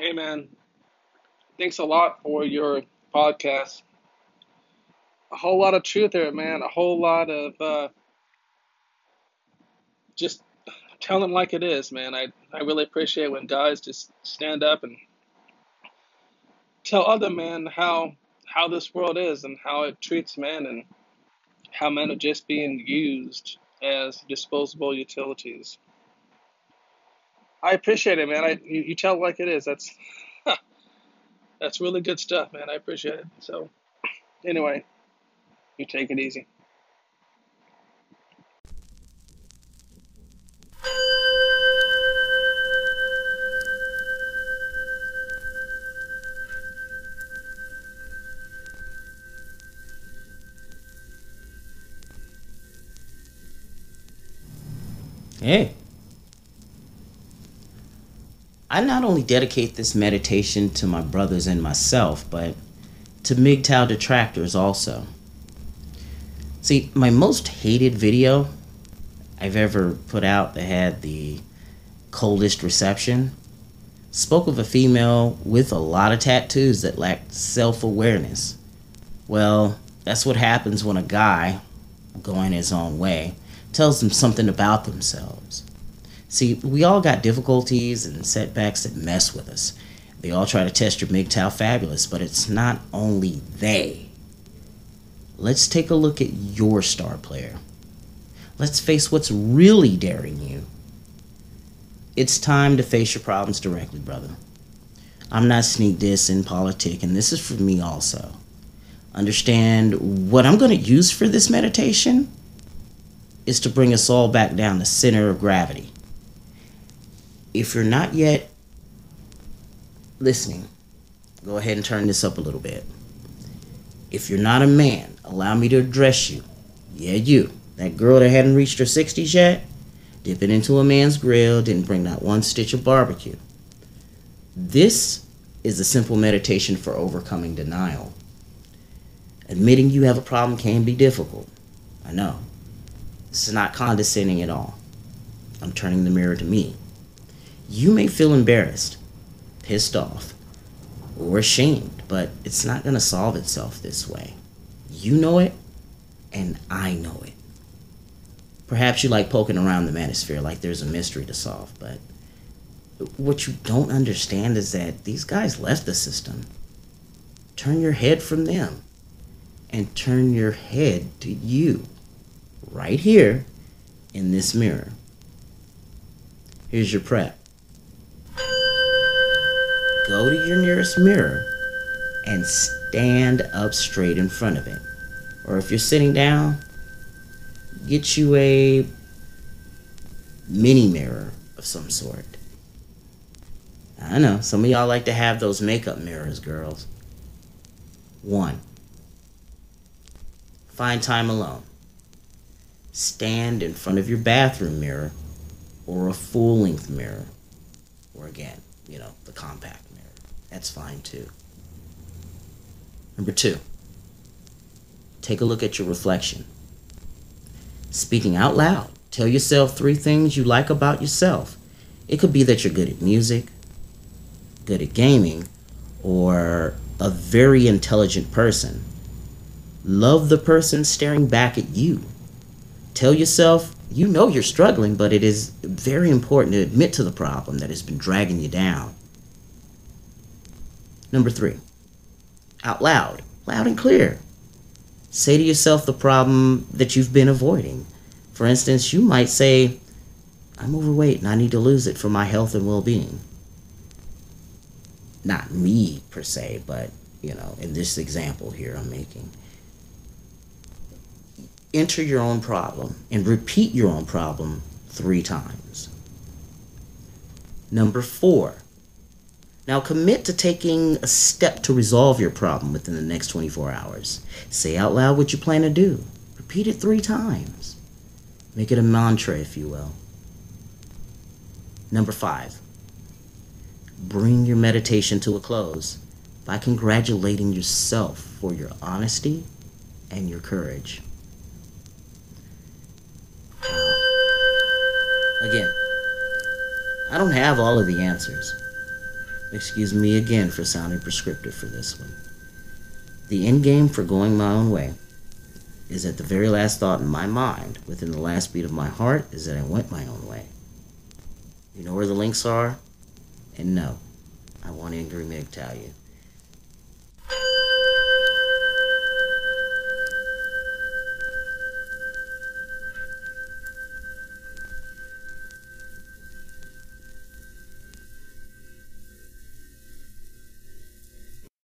Hey man, thanks a lot for your podcast. A whole lot of truth there, man. A whole lot of uh, just tell them like it is, man. I I really appreciate when guys just stand up and tell other men how how this world is and how it treats men and how men are just being used as disposable utilities. I appreciate it, man. I you, you tell like it is. That's that's really good stuff, man. I appreciate it. So anyway, you take it easy. Hey. I not only dedicate this meditation to my brothers and myself, but to MGTOW detractors also. See, my most hated video I've ever put out that had the coldest reception spoke of a female with a lot of tattoos that lacked self awareness. Well, that's what happens when a guy, going his own way, tells them something about themselves. See, we all got difficulties and setbacks that mess with us. They all try to test your MGTOW fabulous, but it's not only they. Let's take a look at your star player. Let's face what's really daring you. It's time to face your problems directly, brother. I'm not sneak in politic, and this is for me also. Understand what I'm going to use for this meditation is to bring us all back down the center of gravity. If you're not yet listening, go ahead and turn this up a little bit. If you're not a man, allow me to address you. Yeah, you. That girl that hadn't reached her 60s yet, dipping into a man's grill, didn't bring not one stitch of barbecue. This is a simple meditation for overcoming denial. Admitting you have a problem can be difficult. I know. This is not condescending at all. I'm turning the mirror to me. You may feel embarrassed, pissed off, or ashamed, but it's not going to solve itself this way. You know it, and I know it. Perhaps you like poking around the manosphere like there's a mystery to solve, but what you don't understand is that these guys left the system. Turn your head from them and turn your head to you right here in this mirror. Here's your prep. Go to your nearest mirror and stand up straight in front of it. Or if you're sitting down, get you a mini mirror of some sort. I know, some of y'all like to have those makeup mirrors, girls. One, find time alone. Stand in front of your bathroom mirror or a full length mirror. Or again, you know, the compact mirror. That's fine too. Number two, take a look at your reflection. Speaking out loud, tell yourself three things you like about yourself. It could be that you're good at music, good at gaming, or a very intelligent person. Love the person staring back at you. Tell yourself you know you're struggling, but it is very important to admit to the problem that has been dragging you down. Number three, out loud, loud and clear. Say to yourself the problem that you've been avoiding. For instance, you might say, I'm overweight and I need to lose it for my health and well being. Not me per se, but, you know, in this example here I'm making enter your own problem and repeat your own problem three times. Number four, now commit to taking a step to resolve your problem within the next 24 hours. Say out loud what you plan to do. Repeat it three times. Make it a mantra, if you will. Number five, bring your meditation to a close by congratulating yourself for your honesty and your courage. Again, I don't have all of the answers. Excuse me again for sounding prescriptive for this one. The end game for going my own way is that the very last thought in my mind, within the last beat of my heart, is that I went my own way. You know where the links are? And no, I want Angry Mig tell you.